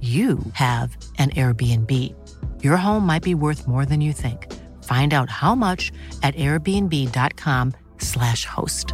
you have an Airbnb. Your home might be worth more than you think. Find out how much at airbnb.com/slash host.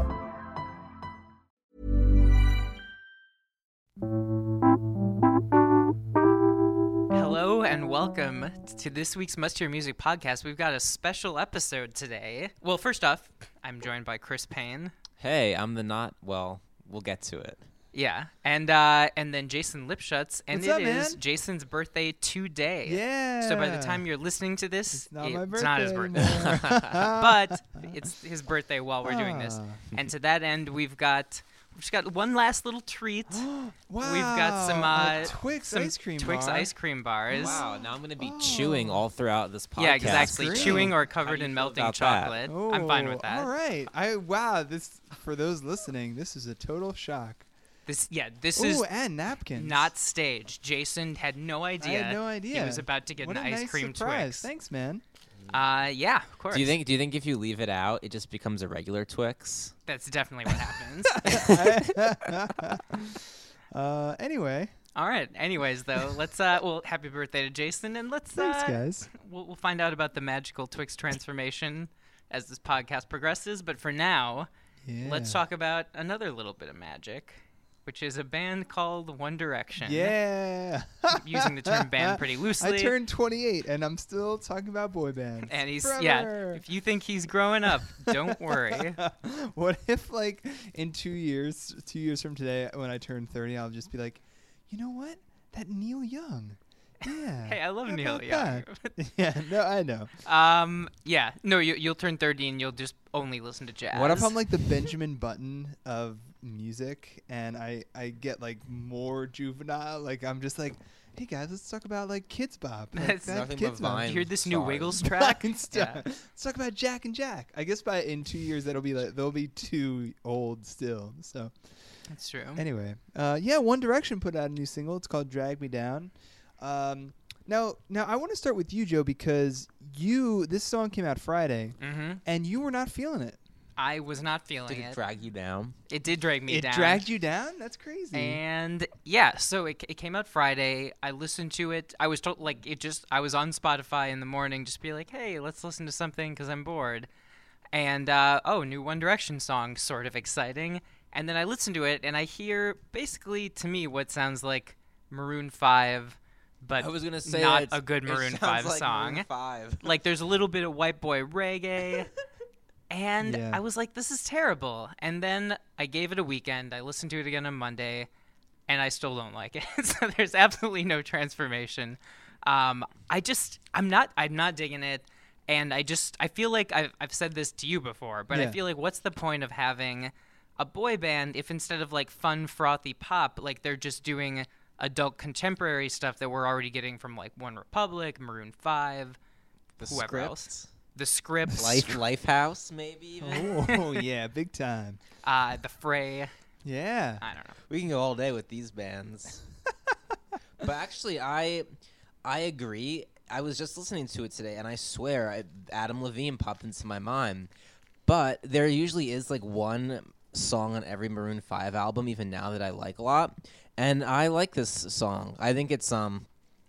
Hello and welcome to this week's Must Hear Music podcast. We've got a special episode today. Well, first off, I'm joined by Chris Payne. Hey, I'm the not. Well, we'll get to it. Yeah, and uh, and then Jason Lipschutz, and What's it up, is man? Jason's birthday today. Yeah. So by the time you're listening to this, It's not my it's not his birthday birthday, but it's his birthday while we're doing this. Ah. And to that end, we've got we've just got one last little treat. wow. We've got some uh, Twix some ice cream Twix bar. ice cream bars. Wow, now I'm gonna be chewing all throughout this podcast. Yeah, exactly. great. Chewing or covered in melting about that? chocolate. I'm fine with Oh, that. All right. I wow. This for those listening. This is a total shock. This yeah, this Ooh, is and napkins. not staged. Jason had no I idea. had no idea. He was about to get what an a ice nice cream surprise. Twix. Thanks, man. Uh, yeah, of course. Do you think? Do you think if you leave it out, it just becomes a regular Twix? that's definitely what happens? Uh, anyway, All right. Anyways, though, let's uh, well, happy birthday to Jason, and let's thanks, uh, guys. We'll, we'll find out about the magical Twix transformation as this podcast progresses. But for now, Yeah. let's talk about another little bit of magic, which is a band called One Direction. Yeah. Using the term band pretty loosely. I turned 28 and I'm still talking about boy bands. And he's yeah. If you think he's growing up, don't worry. what if like in two years, two years from today, when I turn 30, I'll just be like, you know what? That Neil Young. Yeah. Hey, I love how Neil Young. that?" yeah. No, I know. Um, yeah, no, you, you'll turn 30 and you'll just only listen to jazz. What if I'm like the Benjamin Button of music and I I get like more juvenile? Like I'm just like, hey guys, let's talk about like Kidz Bop. Like, That's that nothing but Kidz Bop. Vine. you hear this new Sorry. Wiggles track? Fine stuff. Yeah. Let's talk about Jack and Jack. I guess by in two years that'll be like they'll be too old still. So That's true. anyway, uh, yeah, One Direction put out a new single. It's called "Drag Me Down." Um, now, now I want to start with you, Joe, because you this song came out Friday, mm-hmm. and you were not feeling it. I was not feeling Did it. it drag you down? it did drag me it down. It dragged you down. That's crazy. And yeah, so it, it came out Friday. I listened to it. I was told like it just. I was on Spotify in the morning, just be like, hey, let's listen to something because I'm bored. And uh, oh, new One Direction song, sort of exciting. And then I listen to it, and I hear basically to me what sounds like Maroon Five, but I was gonna say not a good Maroon sounds Five like song. Maroon Five. like there's a little bit of white boy reggae and Yeah. i was like this is terrible. And then i gave it a weekend. I listened to it again on monday and i still don't like it. So there's absolutely no transformation. Um, i just i'm not i'm not digging it. And i just i feel like i've, I've said this to you before but i feel like what's the point of having a boy band if instead of like fun frothy pop like they're just doing adult contemporary stuff that we're already getting from like one republic maroon 5 The whoever script, else. The script, Life, Lifehouse, maybe. Even. oh yeah, big time. uh, the fray. Yeah. I don't know. We can go all day with these bands. but actually, I I agree. I was just listening to it today, and I swear, I, Adam Levine popped into my mind. But there usually is like one song on every Maroon Five album, even now that I like a lot, and I like this song. I think it's um,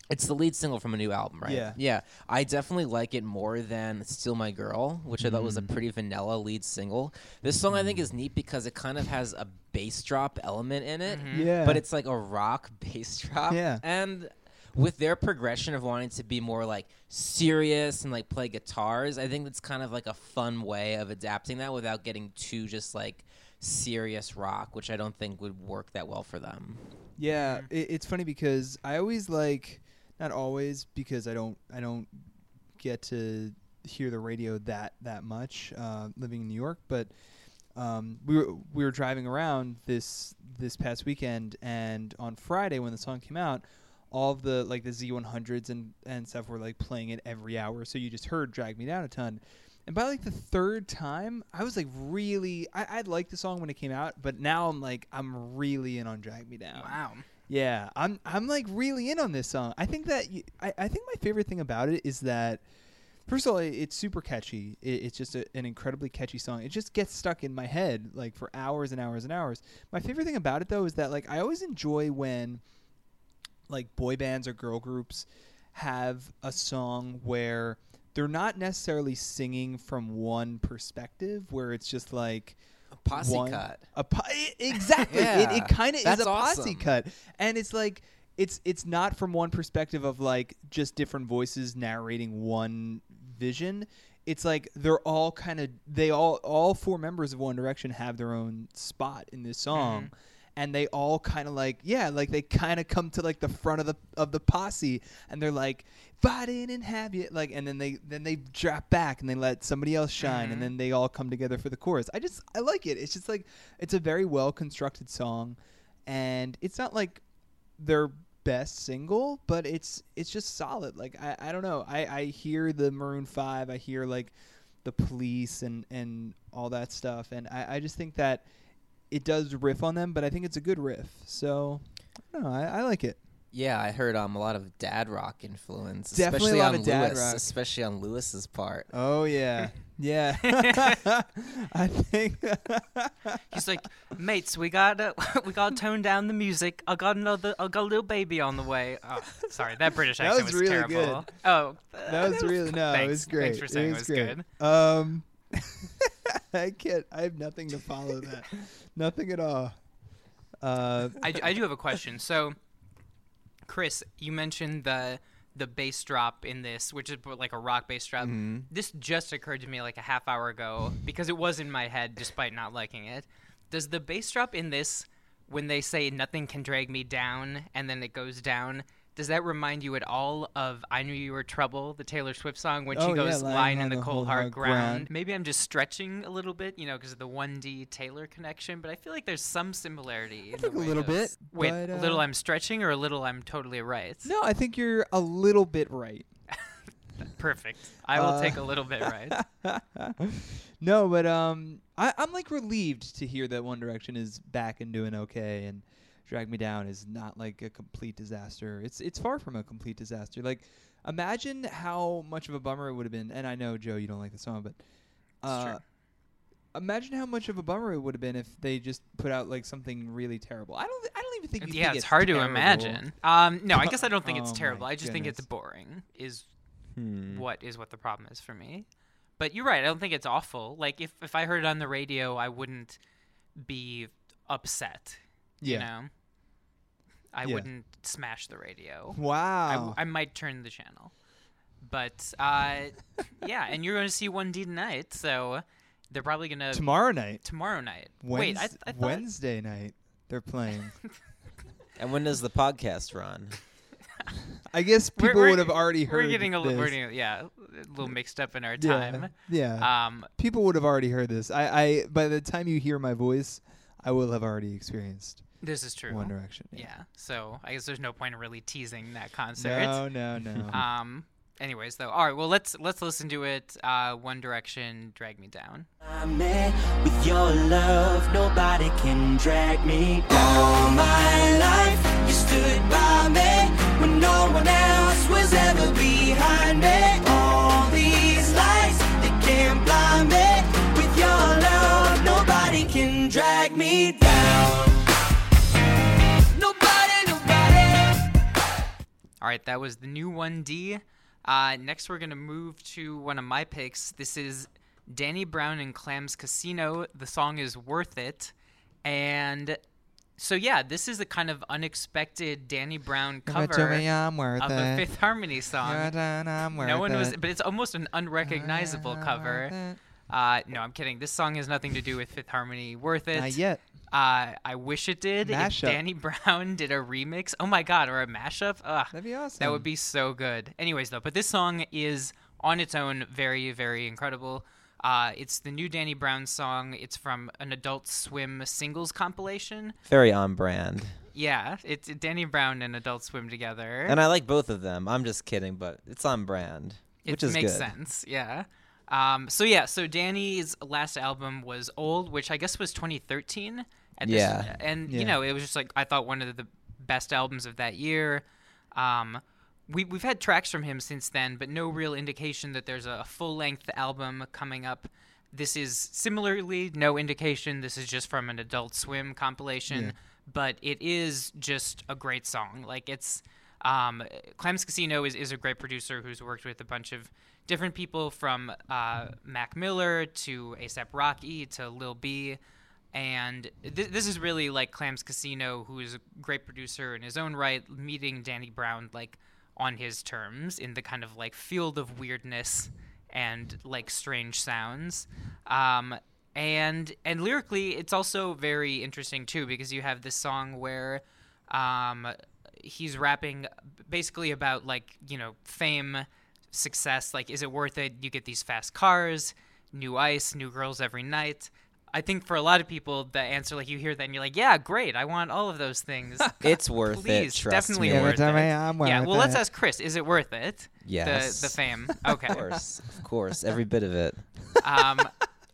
It's the lead single from a new album, right? Yeah. Yeah. I definitely like it more than Steal My Girl, which I thought was a Mm. pretty vanilla lead single. This song I think is neat because it kind of has a bass drop element in it. Yeah. But it's like a rock bass drop. Yeah. And with their progression of wanting to be more like serious and like play guitars, I think that's kind of like a fun way of adapting that without getting too just like serious rock, which I don't think would work that well for them. Yeah, it, it's funny because I always like, not always because I don't I don't get to hear the radio that that much uh, living in New York, but um, we were we were driving around this this past weekend, and on Friday when the song came out, all of the like the Z100s and and stuff were like playing it every hour, so you just heard "Drag Me Down" a ton. And by like the third time, I was like really I I liked the song when it came out, but now I'm like I'm really in on "Drag Me Down." Wow. Yeah, I'm I'm like really in on this song. I think that y I I think my favorite thing about it is that first of all, it's super catchy. It, it's just a, an incredibly catchy song. It just gets stuck in my head like for hours and hours and hours. My favorite thing about it though is that like I always enjoy when like boy bands or girl groups have a song where they're not necessarily singing from one perspective where it's just like posse one- cut. A po- exactly. It, Yeah, it kind of is a posse cut, and it's like it's it's not from one perspective of like just different voices narrating one vision. It's like they're all kind of they all all four members of One Direction have their own spot in this song. Mm-hmm. And they all kind of like, yeah, like they kind of come to like the front of the of the posse, and they're like, "If I didn't have you," like, and then they then they drop back and they let somebody else shine, and mm-hmm. then they all come together for the chorus. I just I like it. It's just like it's a very well constructed song, and it's not like their best single, but it's it's just solid. Like I, I don't know. I, I hear the Maroon Five, I hear like the police and, and all that stuff, and I, I just think that it does riff on them, but I think it's a good riff. So I know, I, I like it. Yeah, I heard um a lot of dad rock influence, Definitely a especially lot on of dad Louis, rock. especially on Louis's part. Oh yeah. Yeah. I think He's like, mates, we got to we got to tone down the music. I got another, I got a little baby on the way. Oh, sorry, that British That accent was was, really terrible. good. Oh, that was really no, it thanks, was great. Thanks for saying it was, good. Um I can't I have nothing to follow that. nothing at all. Uh I, I do have a question. So, Chris, you mentioned the the bass drop in this, which is like a rock bass drop. Mm-hmm. This just occurred to me like a half hour ago because it was in my head, despite not liking it. Does the bass drop in this, when they say "nothing can drag me down" and then it goes down, does that remind you at all of "I Knew You Were Trouble," the Taylor Swift song, when she Oh, yeah, goes lying "lying on in the the cold cold hard hard ground"? ground. Maybe I'm just stretching a little bit, you know, because of the 1D Taylor connection, but I feel like there's some similarity. in the think a way little those- bit, Wait, but, a little uh, I'm stretching or a little I'm totally right? No, I think you're a little bit right. Perfect. I will Uh, take a little bit right. no, but um, I, I'm like relieved to hear that One Direction is back and doing okay, and Drag Me Down is not like a complete disaster. It's it's far from a complete disaster. Like, imagine how much of a bummer it would have been. And I know Joe, you don't like the song, but uh, imagine how much of a bummer it would have been if they just put out like something really terrible. I don't. Th- I don't even think. You yeah, think it's, hard to imagine. Um, no, I guess I don't think it's Oh terrible. I just think it's boring. Is Hmm. what is what the problem is for me. But you're right. I don't think it's awful. Like if if I heard it on the radio, I wouldn't be upset. Yeah. You know, I Yeah. wouldn't smash the radio. I, Wow. w- I might turn the channel. But uh, yeah, and you're going to see 1D tonight, so they're probably going to Tomorrow night. tomorrow night. Wednes- Wait, I, th- I thought Wednesday night. They're playing. And when does the podcast run? I guess We're- people we're- would have already heard. we're getting a little, getting, yeah, a little mixed up in our Yeah, time. Yeah. Um, people would have already heard this. I, I by the time you hear my voice, I will have already experienced this is true. One Direction. Yeah. So I guess there's no point in really teasing that concert. No, no, no. Um. Anyways, though, all right. Well, let's let's listen to it. Uh, One Direction, "Drag Me Down." me with your love nobody can drag me down all my life you stood by me when no one else was ever behind me all these lights they can't blind me with your love nobody can drag me down All right, that was the new 1D. Uh, next, we're going to move to one of my picks. This is Danny Brown and Clams Casino. The song is Worth It. And so, yeah, this is a kind of unexpected Danny Brown cover I'm worth of a. Fifth Harmony song. Done, No one was, but it's almost an unrecognizable cover. Worth it. Uh, no, I'm kidding. This song has nothing to do with Fifth Harmony. Worth it. Not yet. Uh, I wish it did. If Danny Brown did a remix, oh my god, or a mashup, ugh, That'd be awesome. that would be so good. Anyways, though, but this song is on its own very, very incredible. Uh, it's the new Danny Brown song. It's from an Adult Swim singles compilation. Very on brand. Yeah, it's Danny Brown and Adult Swim together. And I like both of them. I'm just kidding, but it's on brand, it which is makes good. sense. Yeah. Um, so yeah, so Danny's last album was Old, which I guess was 2013. At this- Yeah. and Yeah. you know, it was just like I thought one of the best albums of that year. Um, we we've had tracks from him since then, but no real indication that there's a full length album coming up. This is similarly no indication. This is just from an Adult Swim compilation, but it is just a great song. Like it's um, Clams Casino is, is a great producer who's worked with a bunch of different people from uh, Mac Miller to ASAP Rocky to Lil B. And th- this is really like Clams Casino, who is a great producer in his own right, meeting Danny Brown like on his terms in the kind of like field of weirdness and like strange sounds. Um, and and lyrically, it's also very interesting too because you have this song where um, he's rapping basically about like you know fame, success. Like, is it worth it? You get these fast cars, new ice, new girls every night. I think for a lot of people, the answer, like you hear that and you're like, yeah, great, I want all of those things. It's worth Please, it. Trust definitely me. worth it. Every time I- I'm yeah, worth well, let's ask Chris. Is it worth it? Yes. The the fame. Okay. Of course, of course, every bit of it. um,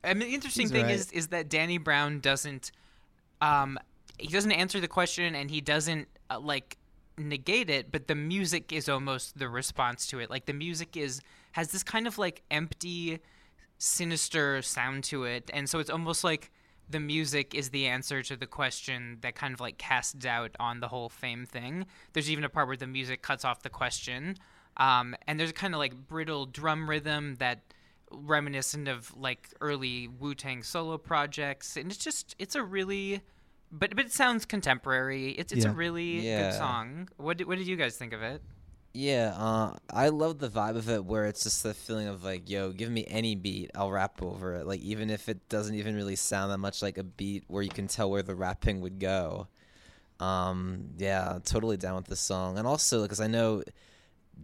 I mean, the interesting He's thing right. is is that Danny Brown doesn't, um, he doesn't answer the question and he doesn't uh, like negate it, but the music is almost the response to it. Like the music is has this kind of like empty, sinister sound to it, and so it's almost like the music is the answer to the question that kind of like casts doubt on the whole fame thing. There's even a part where the music cuts off the question. Um, and there's a kind of like brittle drum rhythm that reminiscent of like early Wu Tang solo projects, and it's just it's a really, but but it sounds contemporary. It's it's a really Yeah. good song. What did, what did you guys think of it? Yeah, uh, I love the vibe of it where it's just the feeling of like, yo, give me any beat, I'll rap over it. Like even if it doesn't even really sound that much like a beat where you can tell where the rapping would go. Um, yeah, totally down with the song, and also because I know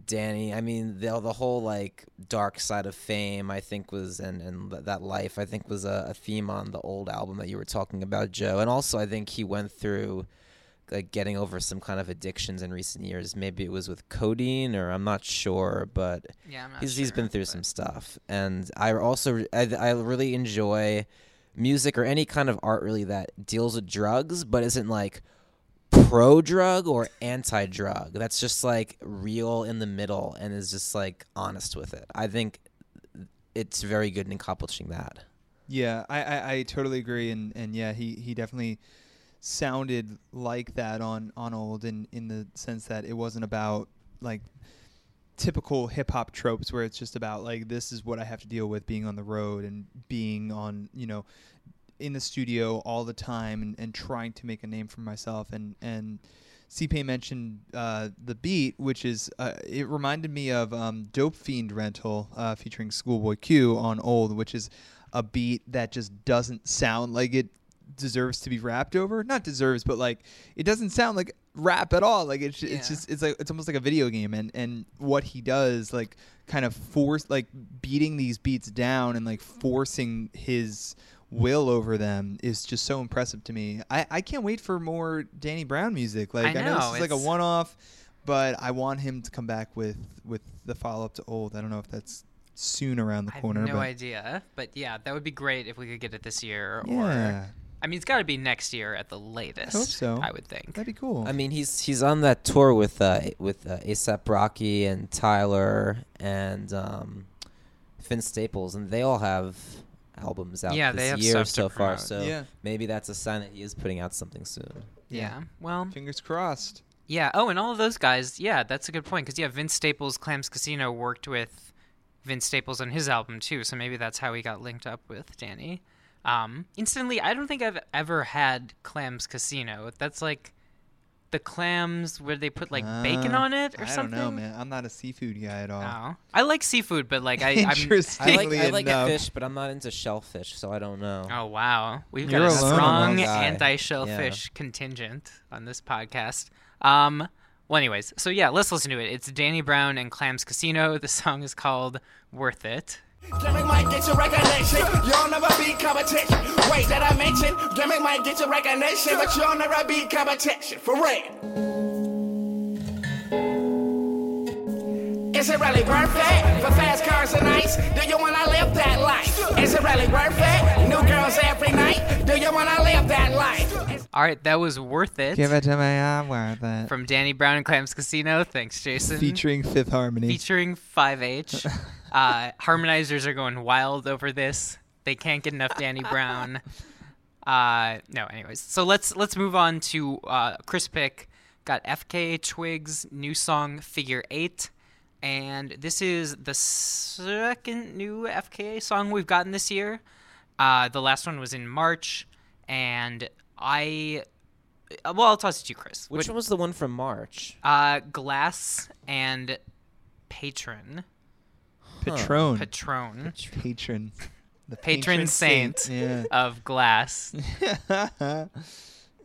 Danny. I mean, the the whole like dark side of fame, I think was and and that life, I think was a, a theme on the old album that you were talking about, Joe. And also, I think he went through like getting over some kind of addictions in recent years. Maybe it was with codeine, or I'm not sure, but Yeah, he's he's sure, been through but- some stuff. And I also I, I really enjoy music or any kind of art really that deals with drugs, but isn't like pro drug or anti drug. That's just like real in the middle and is just like honest with it. I think it's very good in accomplishing that. Yeah, I, I, I totally agree, and, and yeah, he, he definitely sounded like that on, on old in, in the sense that it wasn't about like typical hip hop tropes where it's just about like this is what I have to deal with being on the road and being on you know in the studio all the time and, and trying to make a name for myself and and CPay mentioned uh, the beat, which is uh, it reminded me of um, Dope Fiend Rental uh, featuring Schoolboy Q on Old, which is a beat that just doesn't sound like it deserves to be rapped over. Not deserves, but like it doesn't sound like rap at all. Like it's it's just it's like it's almost like a video game. And and what he does like kind of force like beating these beats down and like forcing his will over them is just so impressive to me. I, I can't wait for more Danny Brown music. Like I, know, this know, is like a one off, but I want him to come back with with the follow up to old. I don't know if that's soon around the I have corner. no but idea, but yeah, that would be great if we could get it this year. Yeah. Or I mean, it's got to be next year at the latest. I hope so. I would think. that'd be cool. I mean, he's he's on that tour with uh with uh, ASAP Rocky and Tyler and um, Vince Staples, and they all have albums out Yeah, this they have year so far. So Yeah. maybe that's a sign that he is putting out something soon. yeah. Well, Fingers crossed. Yeah. Oh, and all of those guys. Yeah, that's a good point. Because yeah, Vince Staples, Clams Casino worked with Vince Staples on his album too. So maybe that's how he got linked up with Danny. Um, instantly, I don't think I've ever had Clams Casino. That's like the clams where they put like bacon Uh, on it or I something. don't know, man. I'm not a seafood guy at all. Oh. I like seafood, but like I, I'm. I Interestingly like I like enough, fish, but I'm not into shellfish, so I don't know. Oh wow, we've You're got a strong anti-shellfish contingent on this podcast. Um, well, anyways, so yeah, let's listen to it. It's Danny Brown and Clams Casino. The song is called "Worth It." Gimmick might get your recognition. You'll never beat competition. Wait, that I mention? Gimmick might get your recognition, but you'll never beat competition. For real. Is it really worth it? For fast cars and ice? Do you wanna live that life? Is it really worth it? New girls every night? Do you wanna live that life? All right, that was "Worth It" give it to me. I'm worth it. from Danny Brown and Clams Casino. Thanks, Jason. Featuring Fifth Harmony. featuring 5H. uh, harmonizers are going wild over this. They can't get enough Danny Brown. Uh, no, anyways. So let's let's move on to uh, Chris Pick. Got FKA Twigs new song Figure Eight, and this is the second new FKA song we've gotten this year. Uh, the last one was in March, and I. uh, Well, I'll toss it to you, Chris. Which one was the one from March? Uh, Glass and Patron. Patron. Patron. Patron. The Patron saint Yeah. of Glass.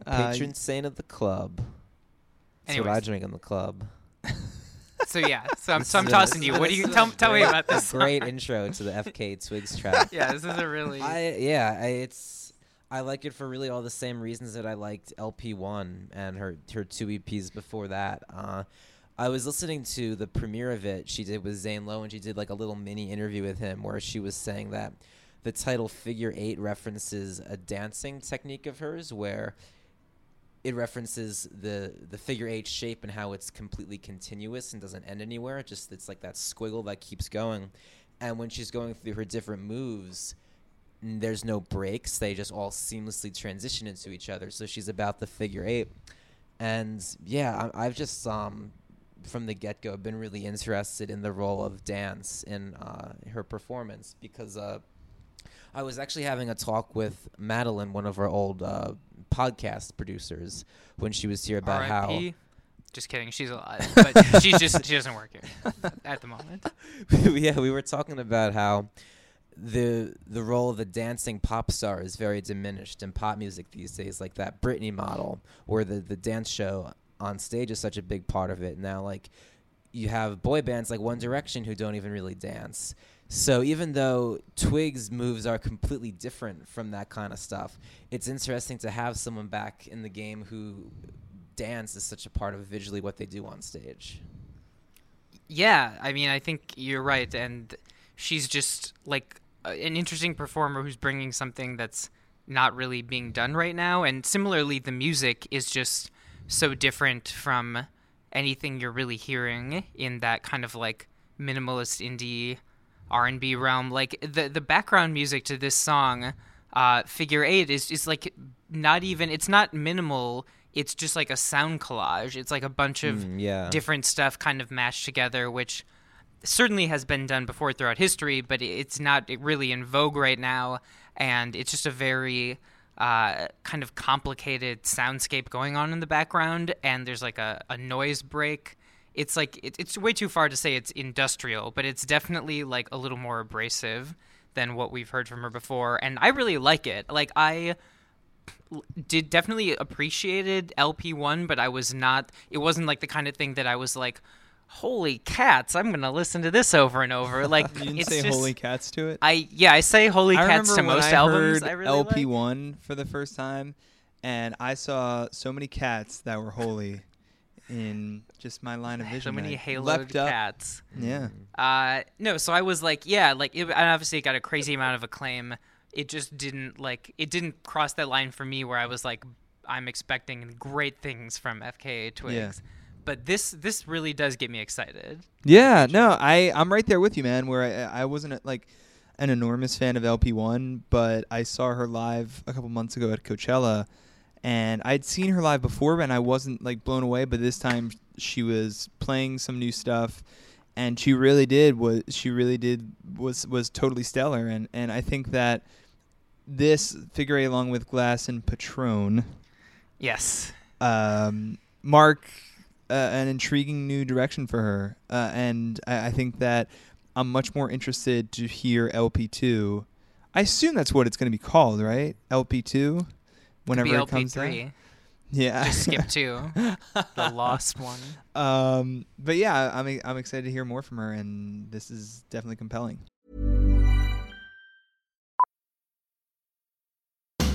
Uh, Patron saint of the club. That's what I drink in the club. So yeah, so I'm, so I'm This is a- tossing you. What do you tell, a tell me about this? Great song? intro to the FK Twigs track. Yeah, this is a really. I yeah, I, it's I like it for really all the same reasons that I liked LP one and her her two EPs before that. Uh, I was listening to the premiere of it she did with Zane Lowe, and she did like a little mini interview with him where she was saying that the title Figure Eight references a dancing technique of hers where it references the the figure eight shape and how it's completely continuous and doesn't end anywhere. It just it's like that squiggle that keeps going. And when she's going through her different moves, there's no breaks. They just all seamlessly transition into each other. So she's about the figure eight. And yeah, I, I've just um from the get go I've been really interested in the role of dance in uh, her performance because uh, I was actually having a talk with Madeline, one of our old uh, podcast producers, when she was here about how. Just kidding. She's alive, but she's just she doesn't work here at the moment. yeah, we were talking about how the the role of the dancing pop star is very diminished in pop music these days, like that Britney model, where the the dance show on stage is such a big part of it. Now, like you have boy bands like One Direction who don't even really dance. So even though Twigs moves are completely different from that kind of stuff, it's interesting to have someone back in the game who dance is such a part of visually what they do on stage. Yeah, I mean, I think you're right, and she's just like an interesting performer who's bringing something that's not really being done right now. And similarly, the music is just so different from anything you're really hearing in that kind of like minimalist indie R&B realm. Like the the background music to this song, uh, Figure Eight, is is like not even. It's not minimal. It's just like a sound collage. It's like a bunch of Mm, yeah. different stuff kind of mashed together, which certainly has been done before throughout history, but it's not really in vogue right now. And it's just a very uh, kind of complicated soundscape going on in the background, and there's like a, a noise break. It's like it, it's way too far to say it's industrial, but it's definitely like a little more abrasive than what we've heard from her before, and I really like it. Like I did definitely appreciated LP1, but I was not. It wasn't like the kind of thing that I was like, "Holy cats! I'm gonna listen to this over and over." Like You didn't it's say just, holy cats to it. I yeah, I say "Holy I cats" to most I albums. heard I really LP like. one for the first time, and I saw so many cats that were holy in just my line of vision. So many haloed cats. Yeah. Uh, no, so I was like, yeah, like it, and obviously it got a crazy amount of acclaim. It just didn't like it didn't cross that line for me where I was like, I'm expecting great things from FKA Twigs. Yeah. But this this really does get me excited. Yeah, no, I I'm right there with you, man. Where I I wasn't uh, like an enormous fan of LP one, but I saw her live a couple months ago at Coachella, and I'd seen her live before, and I wasn't like blown away. But this time, she was playing some new stuff, and she really did was she really did was was totally stellar. And and I think that this figure eight, along with Glass and Patron, Yes. um, mark uh, an intriguing new direction for her. Uh, and I, I think that I'm much more interested to hear LP2. I assume that's what it's going to be called, right? LP2? Whenever it comes out. Yeah. Just skip two. the lost one. um, but yeah, I'm I'm excited to hear more from her, and this is definitely compelling.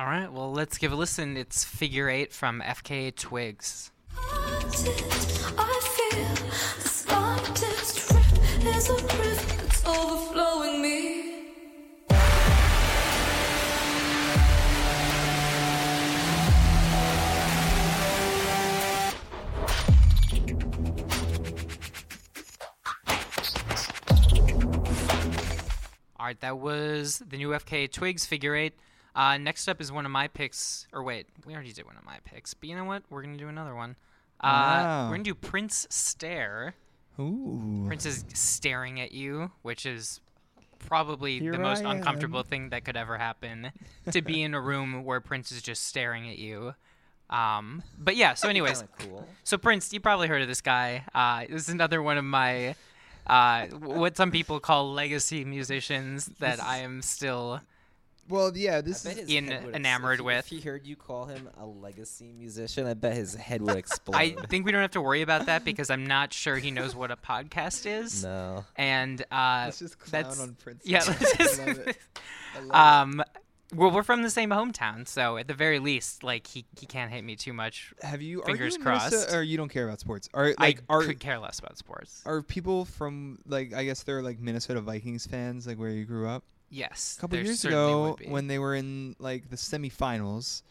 All right, well, let's give a listen. It's Figure Eight from FK Twigs. All right, that was the new FK Twigs Figure Eight. Uh, next up is one of my picks. Or wait, we already did one of my picks. But you know what? We're gonna do another one. Uh, Wow. We're gonna do Prince Stare. Ooh. Prince is staring at you, which is probably Here the most I uncomfortable am. thing that could ever happen. to be in a room where Prince is just staring at you. Um, but yeah. So, anyways, cool. so Prince, you probably heard of this guy. Uh, this is another one of my uh, what some people call legacy musicians that I am still Well, yeah, this I is in- enamored with. If he heard you call him a legacy musician, I bet his head would explode. I think we don't have to worry about that because I'm not sure he knows what a podcast is. no. And uh, Let's just clown that's on Prince. yeah. I Let's just, love it. I love um, well, we're from the same hometown, so at the very least, like he he can't hate me too much. Have you Fingers are you in Minnesota- or you don't care about sports? Are like I are could care less about sports. are people from like I guess they're like Minnesota Vikings fans, like where you grew up? Yes, A couple years ago, when they were in like the semifinals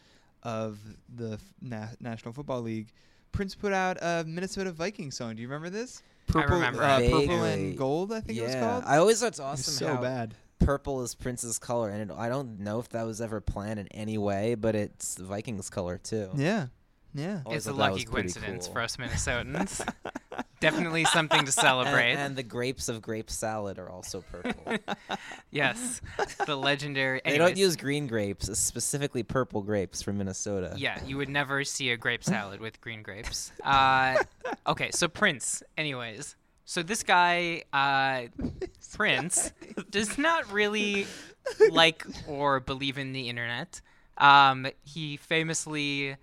of the Na- National Football League, Prince put out a Minnesota Vikings song. Do you remember this? Purple, remember uh, purple and gold. I think yeah. it was called. I always thought it's It was awesome so how bad. purple is Prince's color, and it, I don't know if that was ever planned in any way, but it's the Vikings' color too. Yeah, yeah. Always it's a lucky coincidence cool. for us Minnesotans. Definitely something to celebrate. And, and the grapes of grape salad are also purple. yes, the legendary. they don't use green grapes, specifically purple grapes from Minnesota. Yeah, you would never see a grape salad with green grapes. Uh, okay, so Prince, anyways. So this guy, uh, Prince, does not really like or believe in the internet. Um, he famously,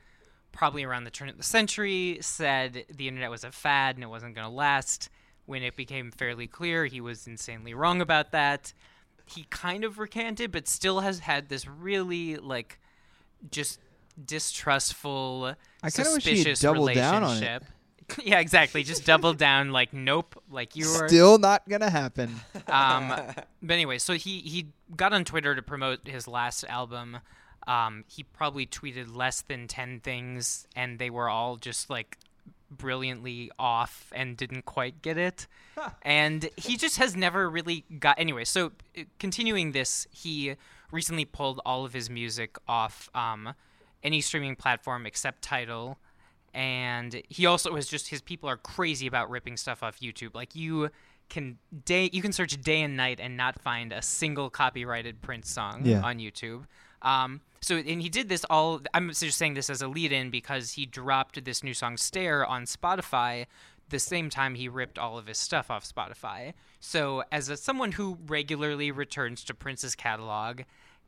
probably around the turn of the century, said the internet was a fad and it wasn't going to last. When it became fairly clear, he was insanely wrong about that. He kind of recanted, but still has had this really like just distrustful, I kinda wish he suspicious down on it. relationship. yeah, exactly. Just double down. Like, nope. Like you were Still not gonna happen. um, but anyway, so he he got on Twitter to promote his last album. Um, he probably tweeted less than ten things, and they were all just like brilliantly off and didn't quite get it. And he just has never really got. Anyway, so uh, continuing this, he recently pulled all of his music off um, any streaming platform except Tidal and he also has just his people are crazy about ripping stuff off YouTube. Like you can day you can search day and night and not find a single copyrighted Prince song Yeah. on YouTube. Um, so and he did this all. I'm just saying this as a lead-in because he dropped this new song "Stare" on Spotify the same time he ripped all of his stuff off Spotify. So as a, someone who regularly returns to Prince's catalog,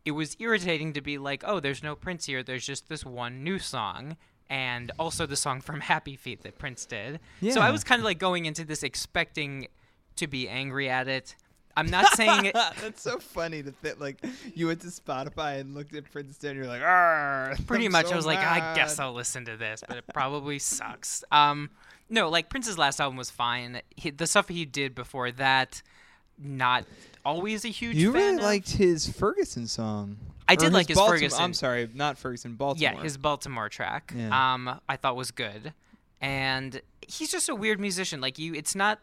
it was irritating to be like, oh, there's no Prince here. There's just this one new song. And also the song from Happy Feet that Prince did. So I was kind of like going into this expecting to be angry at it. I'm not saying it. That's so funny to think like you went to Spotify and looked at Princeton. And you're like, "Arr, Pretty I'm much, so I was like, I guess. I'll listen to this, but it probably sucks. Um, no, like Prince's last album was fine. He, the stuff he did before that, not always a huge. You really of. liked his Ferguson song. I Or did like his Baltimore- Ferguson. I'm sorry, not Ferguson. Baltimore. Yeah, his Baltimore track. Yeah. Um, I thought was good, and he's just a weird musician. Like you, it's not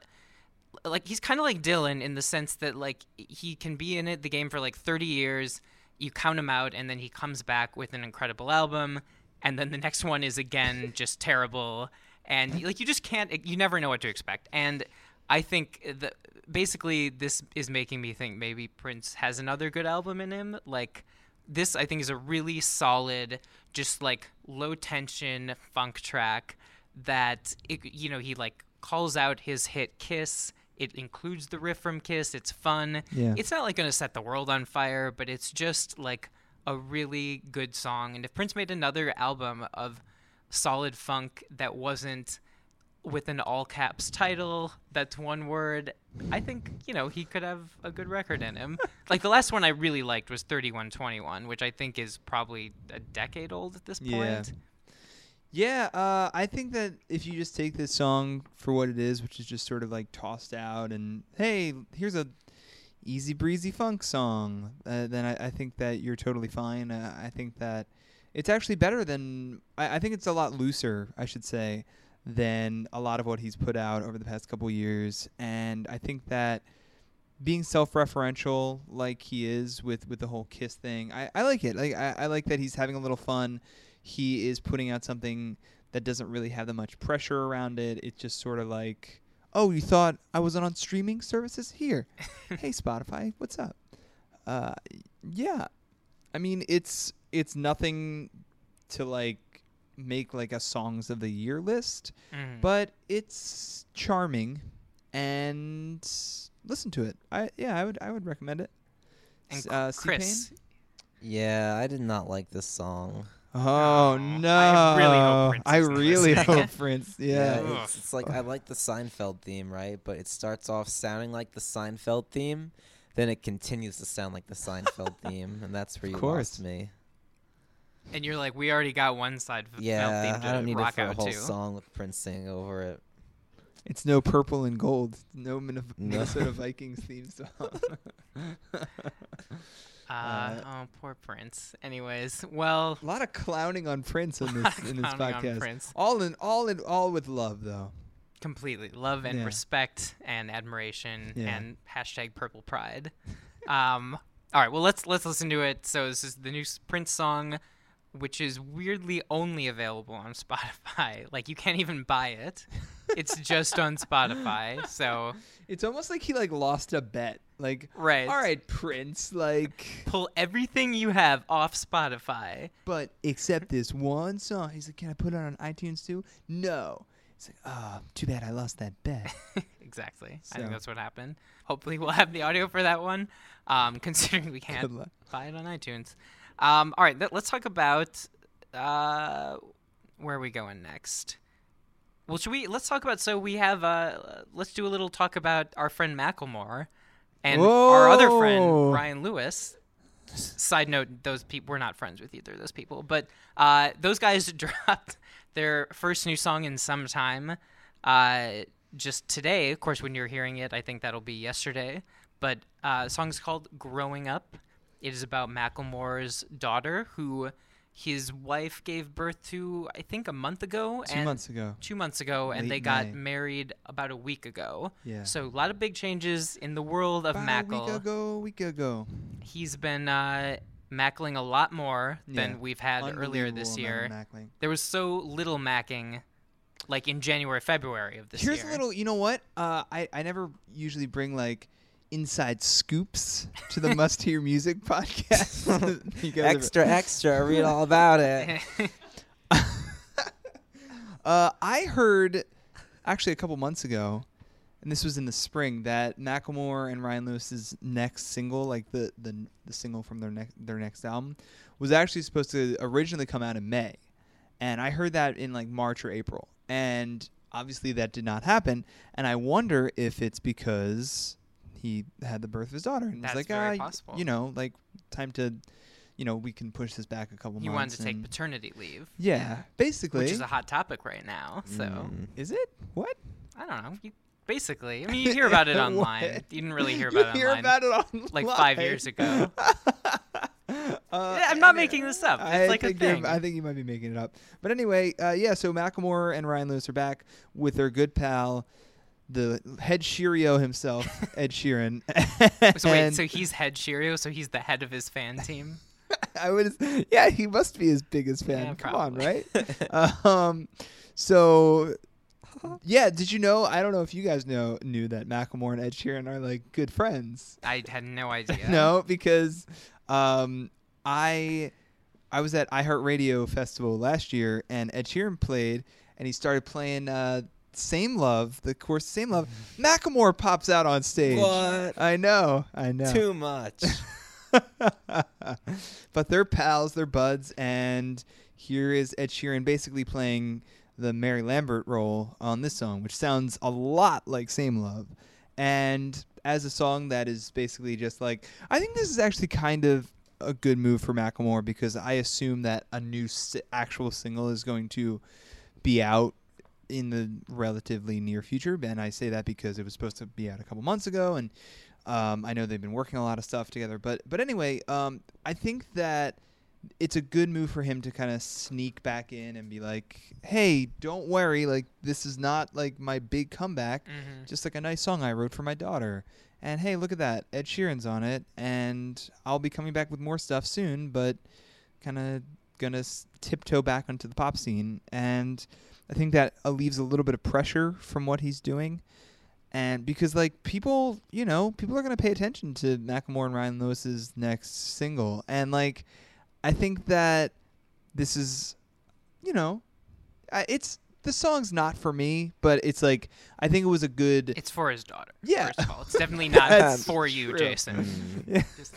like he's kind of like Dylan in the sense that like he can be in it the game for like 30 years. You count him out, and then he comes back with an incredible album, and then the next one is again just terrible, and like you just can't. You never know what to expect, and I think that basically this is making me think maybe Prince has another good album in him, like this I think is a really solid, just like low tension funk track that it, you know he like calls out his hit Kiss. It includes the riff from Kiss. It's fun. Yeah. It's not like going to set the world on fire, but it's just like a really good song. And if Prince made another album of solid funk that wasn't with an all caps title that's one word i think you know he could have a good record in him like the last one i really liked was 3121 which i think is probably a decade old at this point Yeah. Yeah, uh, I think that if you just take this song for what it is, which is just sort of like tossed out, and hey, here's a easy breezy funk song, uh, then I, I think that you're totally fine. Uh, I think that it's actually better than I, I think it's a lot looser, I should say, than a lot of what he's put out over the past couple years, and I think that being self-referential like he is with with the whole kiss thing i, I like it like I, I like that he's having a little fun he is putting out something that doesn't really have that much pressure around it. It's just sort of like oh you thought i wasn't on streaming services here? Hey spotify what's up? Uh yeah. I mean it's it's nothing to like make like a songs of the year list Mhm. but it's charming and listen to it. I yeah i would i would recommend it. And S- uh, C-Pain? Chris, Yeah, I did not like this song. Oh no! I really hope Prince I really hope Prince. Yeah. Ugh. it's, it's like I like the Seinfeld theme, right? But it starts off sounding like the Seinfeld theme, then it continues to sound like the Seinfeld theme, and that's where you course. lost me. and you're like we already got one side f- Yeah, theme to I don't need it rock for a whole to song with Prince singing over it. It's no purple and gold. No Min- No. Minnesota Vikings theme song. uh, oh poor prince anyways well a lot of clowning on Prince in this in this podcast. All in all in all with love though. completely love and Yeah. respect and admiration Yeah. and hashtag purple pride um all right well let's let's listen to it so this is the new prince song which is weirdly only available on spotify like you can't even buy it it's just on spotify so It's almost like he like lost a bet. Like Right. All right, Prince. Like, pull everything you have off spotify but except this one song. He's like, can I put it on iTunes too? No. It's like, oh, too bad I lost that bet. exactly. I think that's what happened. Hopefully, we'll have the audio for that one, um, considering we can't buy it on iTunes. Um, all right, th- let's talk about uh, where are we going next. Well, should we? Let's talk about. So we have. Uh, let's do a little talk about our friend Macklemore and our other friend Ryan Lewis. Side note: Those people we're not friends with either of those people, but uh, those guys dropped their first new song in some time. Uh, just today, of course, when you're hearing it, I think that'll be yesterday. But uh, the song's called "Growing Up." It is about Macklemore's daughter, who his wife gave birth to, I think, a month ago. Two and- months ago. Two months ago, and Late they got May. married about a week ago. Yeah. So a lot of big changes in the world of About Mackle A week ago, week ago. he's been uh, mackling a lot more Yeah. than we've had earlier this year. mackling. There was so little macking like in January, February of this Here's year. Here's a little. You know what? Uh, I I never usually bring like inside scoops to the Must Hear Music podcast. Extra, extra. Read all about it. Uh, I heard actually a couple months ago, and this was in the spring, that Macklemore and Ryan Lewis's next single, like the the, the single from their next their next album, was actually supposed to originally come out in May, and I heard that in like March or April, and obviously that did not happen, and I wonder if it's because he had the birth of his daughter and That's was like, ah, possible. you know, like time to. You know, we can push this back a couple months." He months. wanted to take and- paternity leave. Yeah, basically. Which is a hot topic right now. So Mm. Is it? What? I don't know. You, basically, I mean, you hear about it What? online. You didn't really hear You about it hear online. about it online. Like five years ago. Uh, Yeah, I'm not making this up. It's I like a think you're- thing. I think you might be making it up. But anyway, uh, yeah. So Macklemore and Ryan Lewis are back with their good pal, the head Sheerio himself, Ed Sheeran. so wait, so he's head Cheerio, so he's the head of his fan team. I would, yeah, he must be his biggest fan. Yeah, Come on, right? um, so yeah, did you know? I don't know if you guys know knew that Macklemore and Ed Sheeran are like good friends. I had no idea. no, because um, I I was at iHeartRadio Festival last year, and Ed Sheeran played, and he started playing uh, "Same Love," the course "Same Love." Mm-hmm. Macklemore pops out on stage. What? I know, I know. Too much. but they're pals, they're buds, and here is Ed Sheeran basically playing the Mary Lambert role on this song, which sounds a lot like Same Love. And as a song that is basically just like, I think this is actually kind of a good move for Macklemore because I assume that a new si- actual single is going to be out in the relatively near future. And I say that because it was supposed to be out a couple months ago, and um, I know they've been working a lot of stuff together. But but anyway, um, I think that it's a good move for him to kind of sneak back in and be like, "Hey, don't worry, like this is not like my big comeback. Mhm. Just like a nice song I wrote for my daughter." And hey, look at that, Ed Sheeran's on it, and I'll be coming back with more stuff soon, but kind of gonna s- tiptoe back onto the pop scene, and I think that uh, leaves a little bit of pressure from what he's doing, and because like people, you know, people are gonna pay attention to Macklemore and Ryan Lewis's next single, and like I think that this is, you know, it's the song's not for me, but it's like I think it was a good. It's for his daughter. Yeah. First of all, it's definitely not That's for you, true. Jason. Mm. Yeah. Just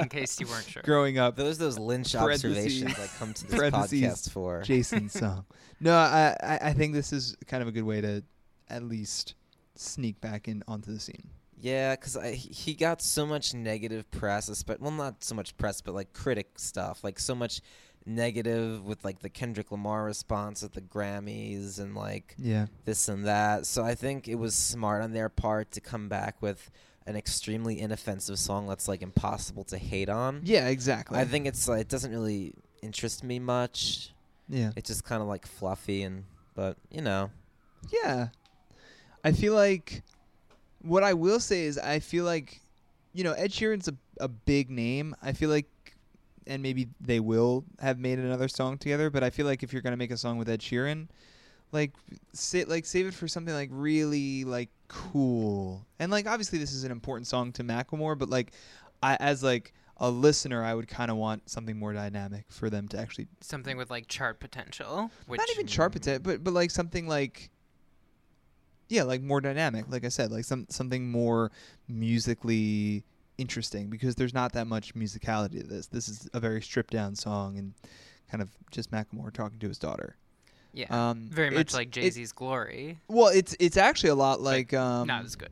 in case you weren't sure. Growing up, Those those Lynch observations I come to this parentheses, podcast for. Jason's song. No, I, I I think this is kind of a good way to at least sneak back in onto the scene. Yeah, because he got so much negative press, espe- well, not so much press, but like critic stuff, like so much negative with like the Kendrick Lamar response at the Grammys and like Yeah. this and that. So I think it was smart on their part to come back with an extremely inoffensive song that's like impossible to hate on. Yeah, exactly. I think it's like it doesn't really interest me much. Yeah. It's just kind of like fluffy and but you know. Yeah. I feel like what I will say is I feel like you know Ed Sheeran's a a big name. I feel like and maybe they will have made another song together, but I feel like if you're going to make a song with Ed Sheeran, like say, like save it for something like really like cool. And like obviously this is an important song to Macklemore, but like I as like a listener, I would kind of want something more dynamic for them to actually Something with like chart potential. Which not even chart it, but but like something like yeah, like more dynamic. Like I said, like some something more musically interesting because there's not that much musicality to this. This is a very stripped down song and kind of just Macklemore talking to his daughter. Yeah. Um, very much like Jay Z's Glory. Well, it's it's actually a lot like um not as good.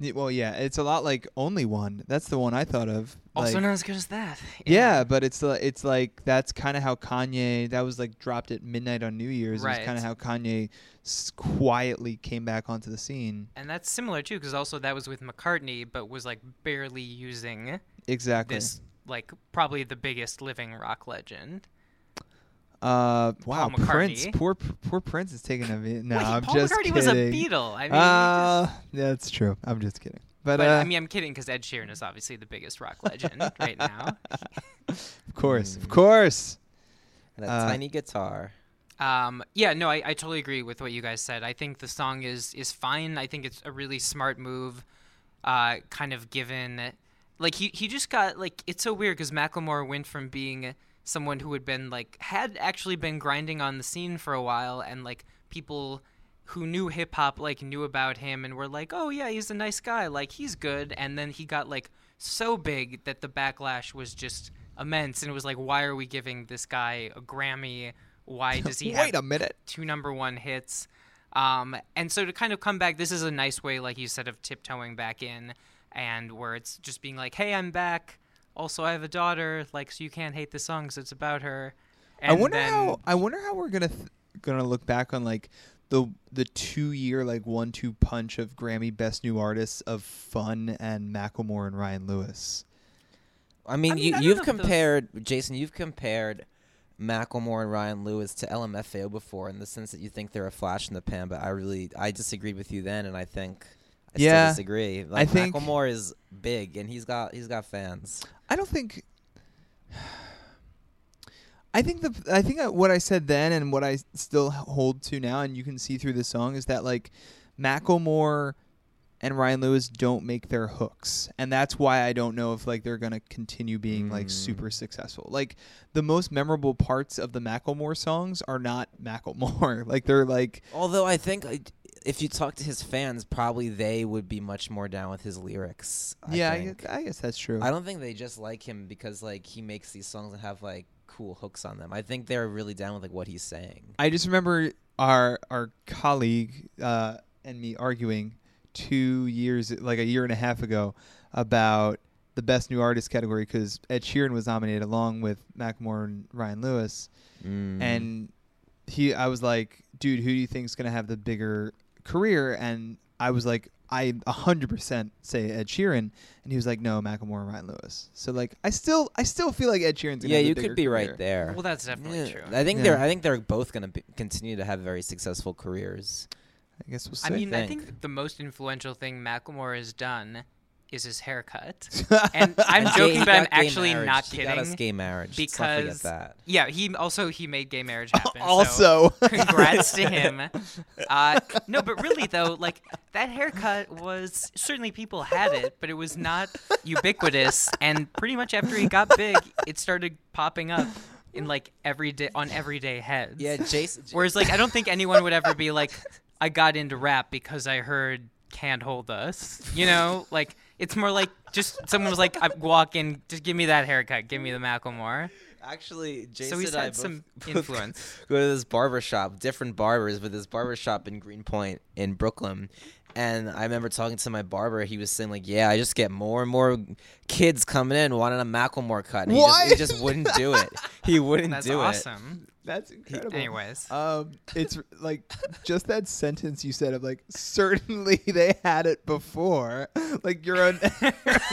Y- Well, yeah, it's a lot like Only One. That's the one I thought of. Also like- not as good as that. Yeah, but it's it's like that's kind of how Kanye that was like dropped at midnight on New Year's. It was kind Right. of how Kanye s- quietly came back onto the scene. And that's similar too, because also that was with McCartney, but was like barely using Exactly. this like probably the biggest living rock legend. Uh, wow, Prince. Poor poor Prince is taking a bit. No, Well, he- I'm Paul just McCartney kidding. was a Beatle. I mean, he uh, yeah, that's true. I'm just kidding. But, But, uh, I mean, I'm kidding because Ed Sheeran is obviously the biggest rock legend right now. of course, of course. And that Uh, tiny guitar. Um, yeah, no, I, I totally agree with what you guys said. I think the song is is fine. I think it's a really smart move, uh, kind of given, like he he just got like it's so weird because Macklemore went from being someone who had been like had actually been grinding on the scene for a while and like people who knew hip hop like knew about him and were like, oh yeah, he's a nice guy, like he's good, and then he got like so big that the backlash was just immense, and it was like, why are we giving this guy a Grammy? Why does he Wait have a minute. two number one hits? Um, and so to kind of come back, this is a nice way, like you said, of tiptoeing back in, and where it's just being like, hey, I'm back. Also, I have a daughter, like, so you can't hate the song 'cause it's about her. And I wonder then, how I wonder how we're gonna th- gonna look back on like the the two year like one two punch of Grammy Best New Artists of Fun and Macklemore and Ryan Lewis. I mean, I mean, I you've know if those- compared Jason. You've compared Macklemore and Ryan Lewis to LMFAO before, in the sense that you think they're a flash in the pan. But I really, I disagreed with you then, and I think I Yeah, disagree. I think- Macklemore is big, and he's got he's got fans. I don't think. I think the I think what I said then and what I still hold to now, and you can see through the song, is that like Macklemore and Ryan Lewis don't make their hooks, and that's why I don't know if like they're gonna continue being like super successful. Like the most memorable parts of the Macklemore songs are not Macklemore. like they're like Although I think uh, if you talk to his fans, probably they would be much more down with his lyrics. I yeah, I guess, I guess that's true. I don't think they just like him because like he makes these songs that have like cool hooks on them. I think they're really down with like what he's saying. I just remember our our colleague uh, and me arguing two years, like a year and a half ago, about the best new artist category because Ed Sheeran was nominated along with Macklemore and Ryan Lewis, Mm. and he, I was like, dude, who do you think is gonna have the bigger career? And I was like, I 100% say Ed Sheeran, and he was like, no, Macklemore and Ryan Lewis. So like, I still, I still feel like Ed Sheeran's gonna Yeah, have you bigger could be career. right there. Well, that's definitely Yeah, true. I think Yeah. they're I think they're both going to continue to have very successful careers. I guess we'll see. I see. mean, I think. think the most influential thing Macklemore has done is his haircut. and I'm And joking, but I'm actually marriage. not He kidding. got us gay marriage. Because that. yeah, he also he made gay marriage happen. so Also. congrats to him. Uh, no, but really though, like that haircut was certainly people had it, but it was not ubiquitous. And pretty much after he got big, it started popping up in like everyday on everyday heads. Yeah, Jason. Whereas like I don't think anyone would ever be like, I got into rap because I heard "Can't Hold Us." You know, like it's more like just someone was like, I walk in, just give me that haircut, give me the Macklemore. Actually, Jason so he's and I had both- some both influence. go to this barber shop, different barbers, but this barber shop in Greenpoint in Brooklyn. And I remember talking to my barber. He was saying like, "Yeah, I just get more and more kids coming in wanting a Macklemore cut. And he, just, he just wouldn't do it. He wouldn't That's do it. That's incredible. Anyways, Um, it's like just that sentence you said of like certainly they had it before. Like you're a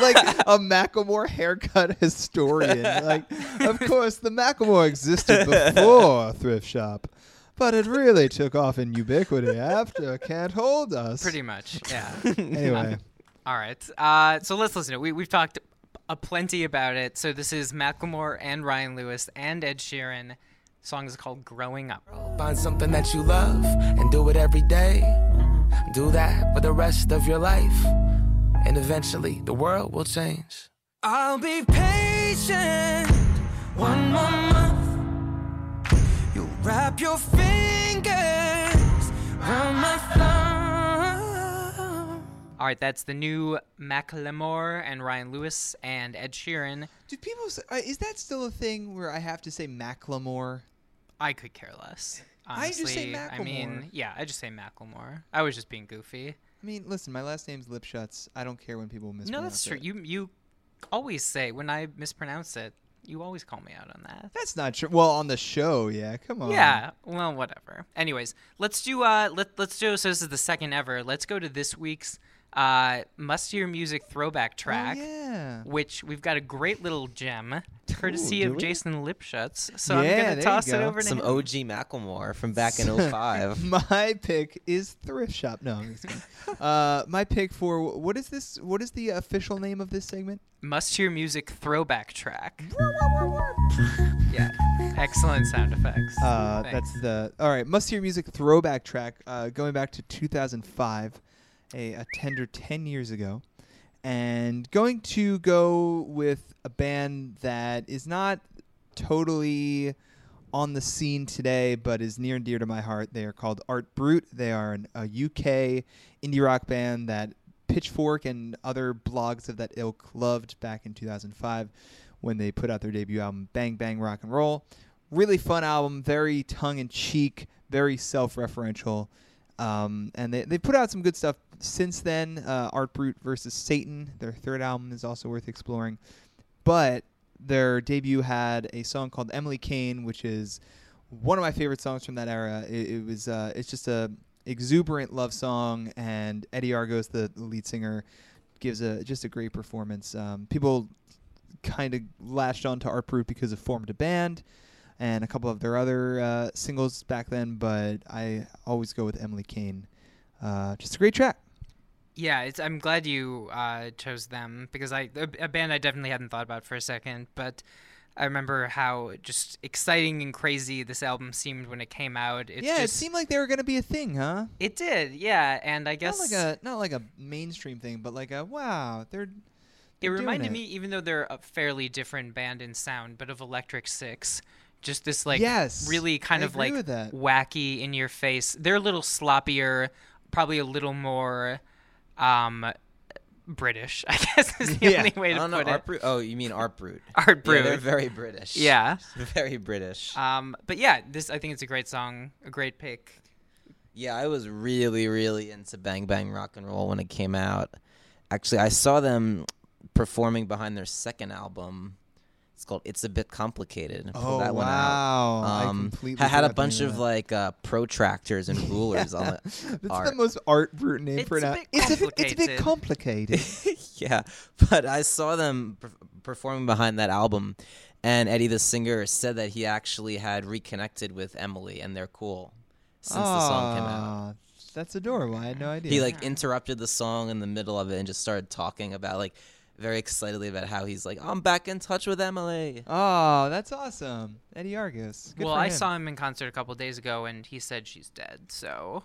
like a Macklemore haircut historian. Like of course the Macklemore existed before thrift shop, but it really took off in ubiquity after Can't Hold Us. pretty much, yeah. Anyway, All right. Uh, so let's listen to it. We, we've talked a plenty about it. So this is Macklemore and Ryan Lewis and Ed Sheeran. The song is called "Growing Up." Find something that you love and do it every day. Do that for the rest of your life. And eventually, the world will change. I'll be patient one more month. You wrap your fingers around my thumb. All right, that's the new Macklemore and Ryan Lewis and Ed Sheeran. do people? Say, uh, is that still a thing where I have to say Macklemore? I could care less. I just say Honestly, I mean, Macklemore. yeah, I just say Macklemore. I was just being goofy. I mean, listen, my last name's Lipshutz. I don't care when people mispronounce No, that's true. it. You you always say when I mispronounce it. You always call me out on that. That's not true. Well, on the show, yeah. Come on. Yeah. Well, whatever. Anyways, let's do uh let let's do so this is the second ever. Let's go to this week's uh, Must Hear Music throwback track, Oh, yeah. which we've got a great little gem, courtesy Ooh, of we? Jason Lipshutz. So I'm going to you toss it over to Some him. OG Macklemore from back in 05. my pick is thrift shop. No, I'm just kidding. uh, my pick for what is this? What is the official name of this segment? Must Hear Music throwback track. yeah, excellent sound effects. Uh, that's the all right. Must hear music throwback track uh, going back to 2005, a, a tender 10 years ago, and going to go with a band that is not totally on the scene today, but is near and dear to my heart. They are called Art Brut. They are an, a UK indie rock band that Pitchfork and other blogs of that ilk loved back in 2005 when they put out their debut album Bang Bang Rock and Roll. Really fun album, very tongue in cheek, very self referential. Um, and they, they put out some good stuff since then. Uh, Art Brut versus Satan, their third album, is also worth exploring. But their debut had a song called Emily Kane, which is one of my favorite songs from that era. It, it was uh, it's just a exuberant love song, and Eddie Argos, the lead singer, gives a just a great performance. Um, people kind of latched on to Art Brut because it Formed a Band and a couple of their other uh, singles back then, but I always go with Emily Kane. Uh, just a great track. Yeah, it's, I'm glad you uh, chose them because I a, a band I definitely hadn't thought about for a second, but I remember how just exciting and crazy this album seemed when it came out. It's yeah, it seemed like they were gonna be a thing, huh? it did, yeah, and I guess not like a not like a mainstream thing, but like a wow, they're. it they're reminded it. me, even though they're a fairly different band in sound, but of Electric Six. Just this like Yes, really kind I of like wacky in your face. They're a little sloppier, probably a little more um British, I guess is the Yeah. only way I to don't put Art it. Brute. Oh, you mean Art Brut? Art Yeah, they're very British. Yeah. very British. Um, but yeah, this I think it's a great song, a great pick. Yeah, I was really, really into Bang Bang Rock and Roll when it came out. Actually, I saw them performing behind their second album. It's called "It's a Bit Complicated." I pulled Oh, that one wow. I out. Um, completely had a bunch of of that. like uh, protractors and rulers on it. That's art. the most Art Brut name It's for an a al- bit It's a bit, it's a bit complicated. complicated. yeah, but I saw them per- performing behind that album, and Eddie, the singer, said that he actually had reconnected with Emily, and they're cool since the song came out. That's adorable. I had no idea. He like interrupted the song in the middle of it and just started talking about like very excitedly about how he's like, I'm back in touch with Emily. Oh, that's awesome, Eddie Argos. Good well, for I him. saw him in concert a couple days ago, and he said she's dead. So,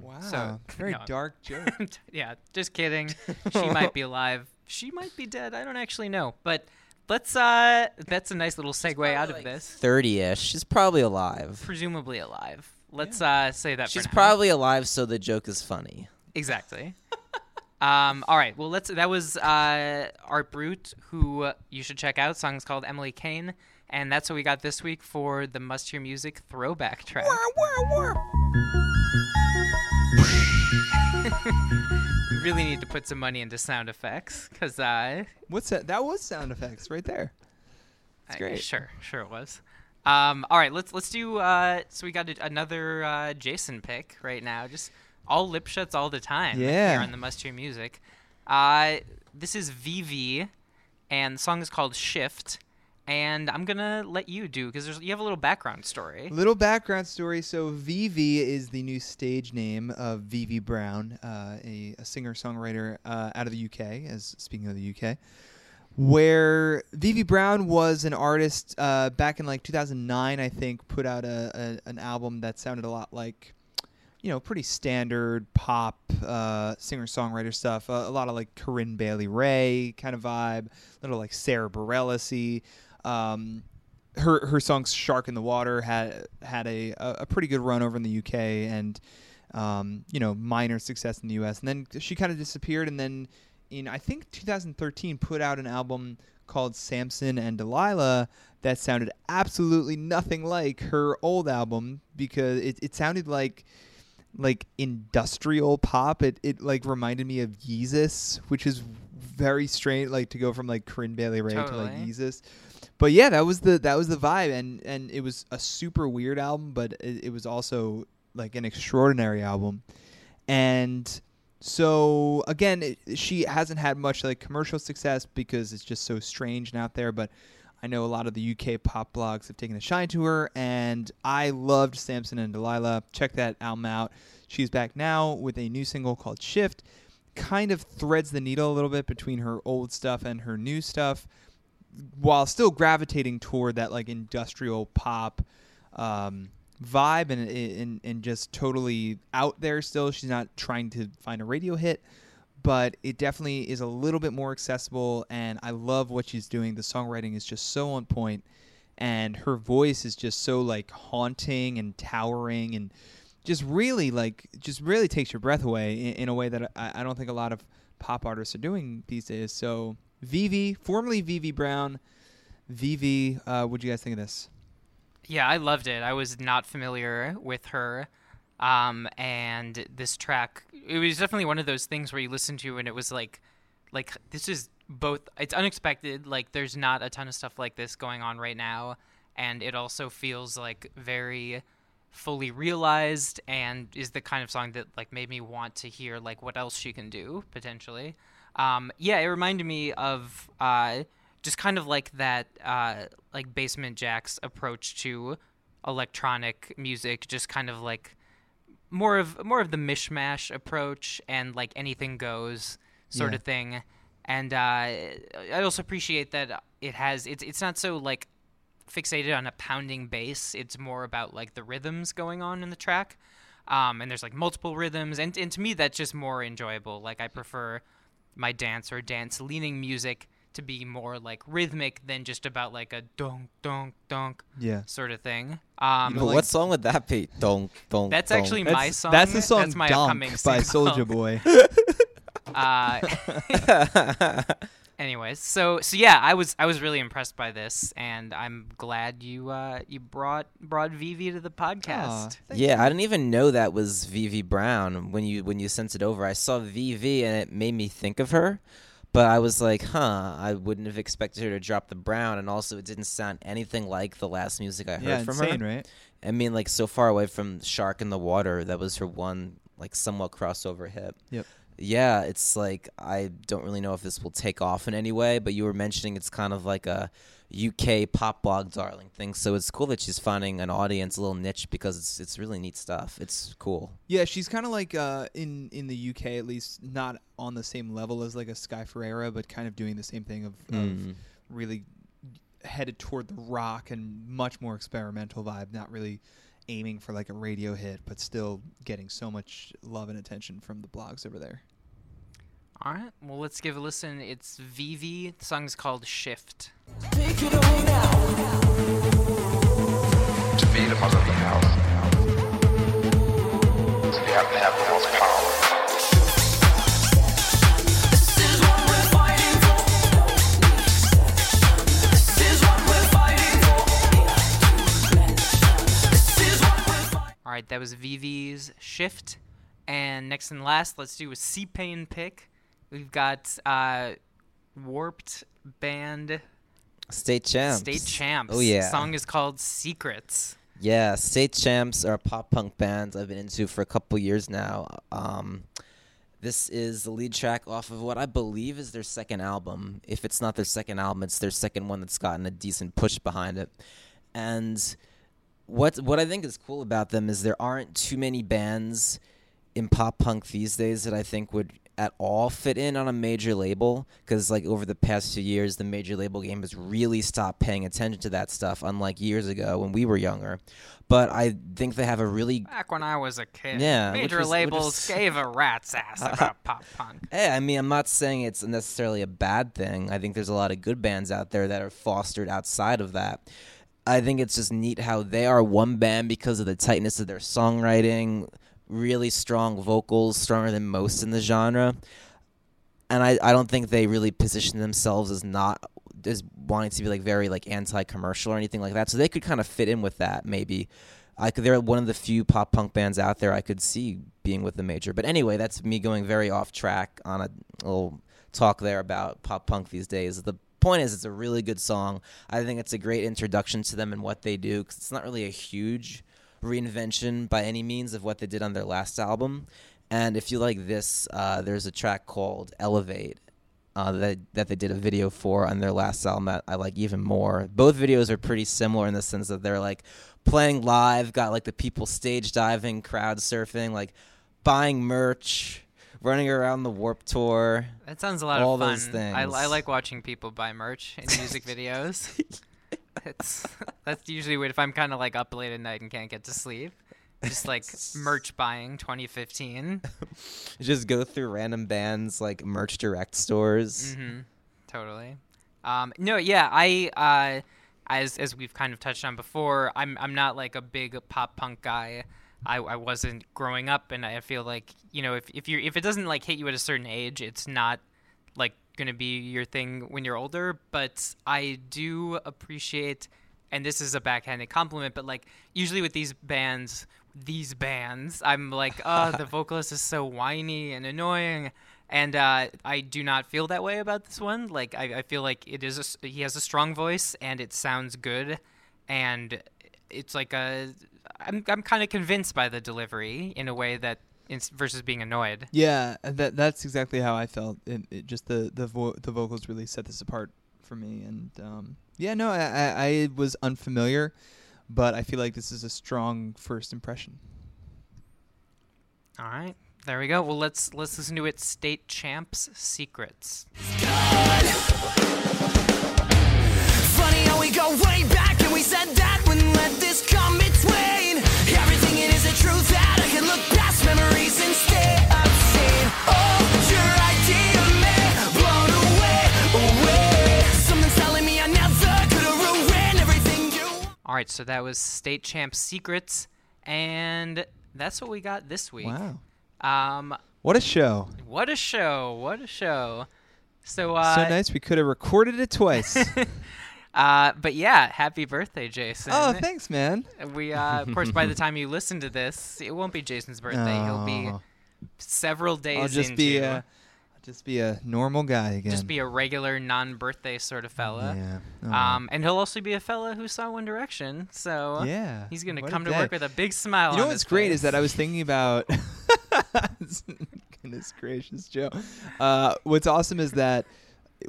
Wow, so very no. dark joke. yeah, just kidding. she might be alive. She might be dead. I don't actually know. But let's. uh That's a nice little segue out of this. 30 ish. She's probably alive. Presumably alive. Let's uh say that. She's for now. probably alive, so the joke is funny. Exactly. Um, all right. Well, let's. That was uh, Art Brut, who uh, you should check out. Song's called Emily Kane, and that's what we got this week for the Must Hear Music throwback track. we really need to put some money into sound effects, cause uh, What's that? That was sound effects right there. I- great. Sure, sure it was. Um, all right, let's let's do. Uh, so we got a, another uh, Jason pick right now. Just all Lipshutz all the time. Yeah. Here on the Must Hear Music. Uh, this is VV, and the song is called Shift. And I'm gonna let you do because you have a little background story. Little background story. So VV is the new stage name of VV Brown, uh, a, a singer-songwriter uh, out of the UK. As speaking of the UK, where VV Brown was an artist uh, back in like 2009, I think, put out a, a an album that sounded a lot like, you know, pretty standard pop uh, singer-songwriter stuff. a lot of like Corinne Bailey Rae kind of vibe, a little like Sara Bareilles. Um, her her song "Shark in the Water" had had a a, a pretty good run over in the UK and um, you know minor success in the US. And then she kind of disappeared. And then in I think 2013 put out an album called Samson and Delilah that sounded absolutely nothing like her old album because it, it sounded like like industrial pop. It it like reminded me of Yeezus, which is very strange. Like to go from like Corinne Bailey Rae to like Totally. Yeezus. But yeah, that was the that was the vibe, and and it was a super weird album, but it, it was also like an extraordinary album. And so again, it, she hasn't had much like commercial success because it's just so strange and out there. But I know a lot of the UK pop blogs have taken a shine to her, and I loved Samson and Delilah. Check that album out. She's back now with a new single called Shift. Kind of threads the needle a little bit between her old stuff and her new stuff, while still gravitating toward that like industrial pop um, vibe and, and and just totally out there. Still, she's not trying to find a radio hit, but it definitely is a little bit more accessible. And I love what she's doing. The songwriting is just so on point, and her voice is just so like haunting and towering and just really like just really takes your breath away in, in a way that I, I don't think a lot of pop artists are doing these days. So Vivi, formerly Vivi Brown, Vivi, uh, what do you guys think of this? Yeah, I loved it. I was not familiar with her. Um, and this track, it was definitely one of those things where you listen to and it was like, like this is both. It's unexpected. Like there's not a ton of stuff like this going on right now, and it also feels like very fully realized and is the kind of song that like made me want to hear like what else she can do potentially. Um, yeah, it reminded me of uh, just kind of like that uh, like Basement Jaxx approach to electronic music, just kind of like more of more of the mishmash approach and like anything goes sort Yeah. of thing. And uh, I also appreciate that it has it's it's not so like fixated on a pounding bass. It's more about like the rhythms going on in the track. Um, and there's like multiple rhythms, and and to me that's just more enjoyable. Like I prefer my dance or dance leaning music to be more like rhythmic than just about like a donk donk donk Yeah. sort of thing. Um, But what song would that be? Donk, donk. That's donk. actually my song. That's the song That's my Donk upcoming by Soulja Boy. Uh, anyways, so so yeah, I was I was really impressed by this, and I'm glad you uh, you brought brought Vivi to the podcast. Yeah, I didn't even know that was Vivi Brown when you when you sent it over. I saw Vivi and it made me think of her, but I was like, huh, I wouldn't have expected her to drop the Brown, and also it didn't sound anything like the last music I heard Yeah, from insane, her. right? I mean, like so far away from Shark in the Water, that was her one like somewhat crossover hit. Yep. Yeah, it's like I don't really know if this will take off in any way, but you were mentioning it's kind of like a UK pop blog darling thing. So it's cool that she's finding an audience, a little niche, because it's it's really neat stuff. It's cool. Yeah, she's kind of like uh, in in the UK at least, not on the same level as like a Sky Ferreira, but kind of doing the same thing of, Mm. of really headed toward the rock and much more experimental vibe. Not really aiming for like a radio hit, but still getting so much love and attention from the blogs over there. All right, well let's give a listen. It's Vivi. The song's called Shift. To be the mother of the house. To be have to have the most power. All right, that was Vivi's Shift. And next and last, let's do a C Pain pick. We've got uh, Warped Band State champs. State Champs. Oh yeah. song is called Secrets. Yeah, State Champs are a pop punk band I've been into for a couple years now. Um, this is the lead track off of what I believe is their second album. If it's not their second album, it's their second one that's gotten a decent push behind it. And what what I think is cool about them is there aren't too many bands in pop punk these days that I think would at all fit in on a major label because like over the past few years the major label game has really stopped paying attention to that stuff unlike years ago when we were younger but i think they have a really Back when I was a kid, Yeah, major was- labels was- gave a rat's ass about pop punk. Hey, I mean, I'm not saying it's necessarily a bad thing. I think there's a lot of good bands out there that are fostered outside of that. I think it's just neat how they are one band because of the tightness of their songwriting, really strong vocals, stronger than most in the genre. And I, I don't think they really position themselves as not as wanting to be like very like anti-commercial or anything like that. So they could kind of fit in with that maybe. I could, they're one of the few pop punk bands out there I could see being with the major. But anyway, that's me going very off track on a little talk there about pop punk these days. The point is, it's a really good song. I think it's a great introduction to them and what they do because it's not really a huge reinvention by any means of what they did on their last album. And if you like this, uh, there's a track called Elevate uh, that that they did a video for on their last album that I like even more. Both videos are pretty similar in the sense that they're like playing live, got like the people stage diving, crowd surfing, like buying merch, running around the Warped Tour. That sounds a lot all of fun. those things. I, I like watching people buy merch in music videos. it's that's usually what if I'm kind of like up late at night and can't get to sleep. Just like merch buying 2015. just go through random bands like merch direct stores. hmm Totally. Um, no, yeah, I uh, as as we've kind of touched on before, I'm I'm not like a big pop punk guy. I, I wasn't growing up, and I feel like you know if if you if it doesn't like hit you at a certain age, it's not like gonna be your thing when you're older. But I do appreciate, and this is a backhanded compliment, but like usually with these bands, these bands, I'm like, oh, the vocalist is so whiny and annoying, and uh, I do not feel that way about this one. Like I, I feel like it is a he has a strong voice and it sounds good, and it's like a I'm I'm kind of convinced by the delivery in a way that versus being annoyed. Yeah, and that that's exactly how I felt. It, it just the the vo- the vocals really set this apart for me, and um, yeah, no, I, I I was unfamiliar, but I feel like this is a strong first impression. All right, there we go. Well, let's let's listen to it. State Champs Secrets. Right, so that was State Champs Secrets, and that's what we got this week. Wow. Um, What a show! what a show! What a show! So, uh, so nice. We could have recorded it twice. uh, but yeah, happy birthday, Jason. oh, thanks, man. We, uh, of course, by the time you listen to this, it won't be Jason's birthday. He'll be Oh. several days I'll just into. be I'll just be a normal guy again. just be a regular non-birthday sort of fella. Yeah. Oh. Um, and he'll also be a fella who saw One Direction. So Yeah, he's gonna what come to day. work with a big smile. You know what's great is that I was thinking about. Goodness gracious, Joe. Uh, what's awesome is that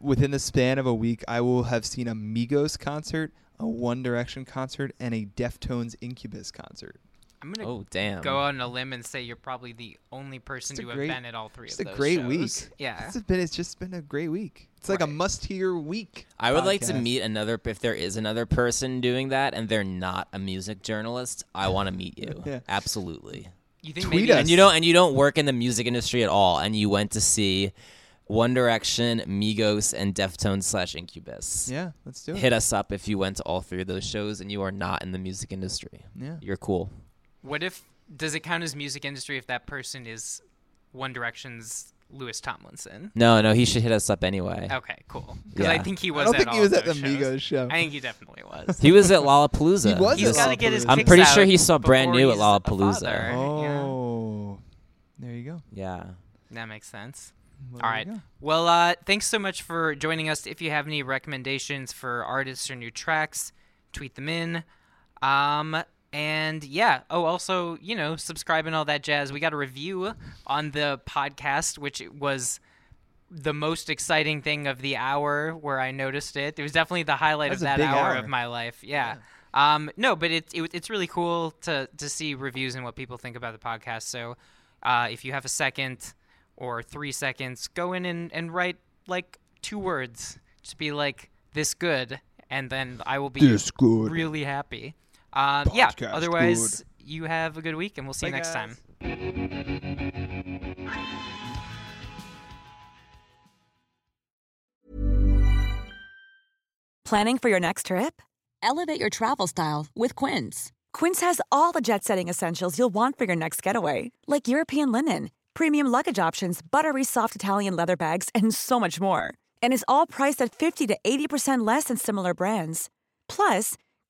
within the span of a week, I will have seen a Migos concert, a One Direction concert, and a Deftones Incubus concert. I'm gonna Oh, damn. go on a limb and say you're probably the only person to great- have been at all three It's of a those great shows. week. Yeah. It's been. It's just been a great week. It's like a must-hear week. I would like to meet another if there is another person doing that and they're not a music journalist. I want to meet you. Yeah. Absolutely. You think Tweet maybe us. And you don't and you don't work in the music industry at all and you went to see One Direction, Migos and Deftones slash Incubus. Yeah, let's do it. Hit us up if you went to all three of those shows and you are not in the music industry. Yeah. You're cool. What if does it count as music industry if that person is One Direction's Louis Tomlinson? No, no, he should hit us up anyway. Okay, cool. Because I think he I was. don't at think all he was at the those shows. Migos show. I think he definitely was. He was at Lollapalooza. He was He's at got to get his. Lollapalooza. I'm kicks pretty out sure he saw Brand before New at he's a Lollapalooza. father. Yeah, Oh, there you go. Yeah. that makes sense. Well, All there right. you go. Well, uh, thanks so much for joining us. If you have any recommendations for artists or new tracks, tweet them in. Um, and yeah. Oh, also, you know, subscribe and all that jazz. We got a review on the podcast, which was the most exciting thing of the hour where I noticed it. It was definitely the highlight That's of that hour, hour. of my life. Yeah. Um, no, but it, it it's really cool to to see reviews and what people think about the podcast. So, uh, if you have a second or three seconds, go in and, and write like two words. Just be like this good, and then I will be This good. really happy. Um, yeah. Podcast Otherwise, you have a good week, and we'll see you next guys. time. Planning for your next trip? Elevate your travel style with Quince. Quince has all the jet setting essentials you'll want for your next getaway, like European linen, premium luggage options, buttery soft Italian leather bags, and so much more. And is all priced at 50 to 80% less than similar brands. Plus,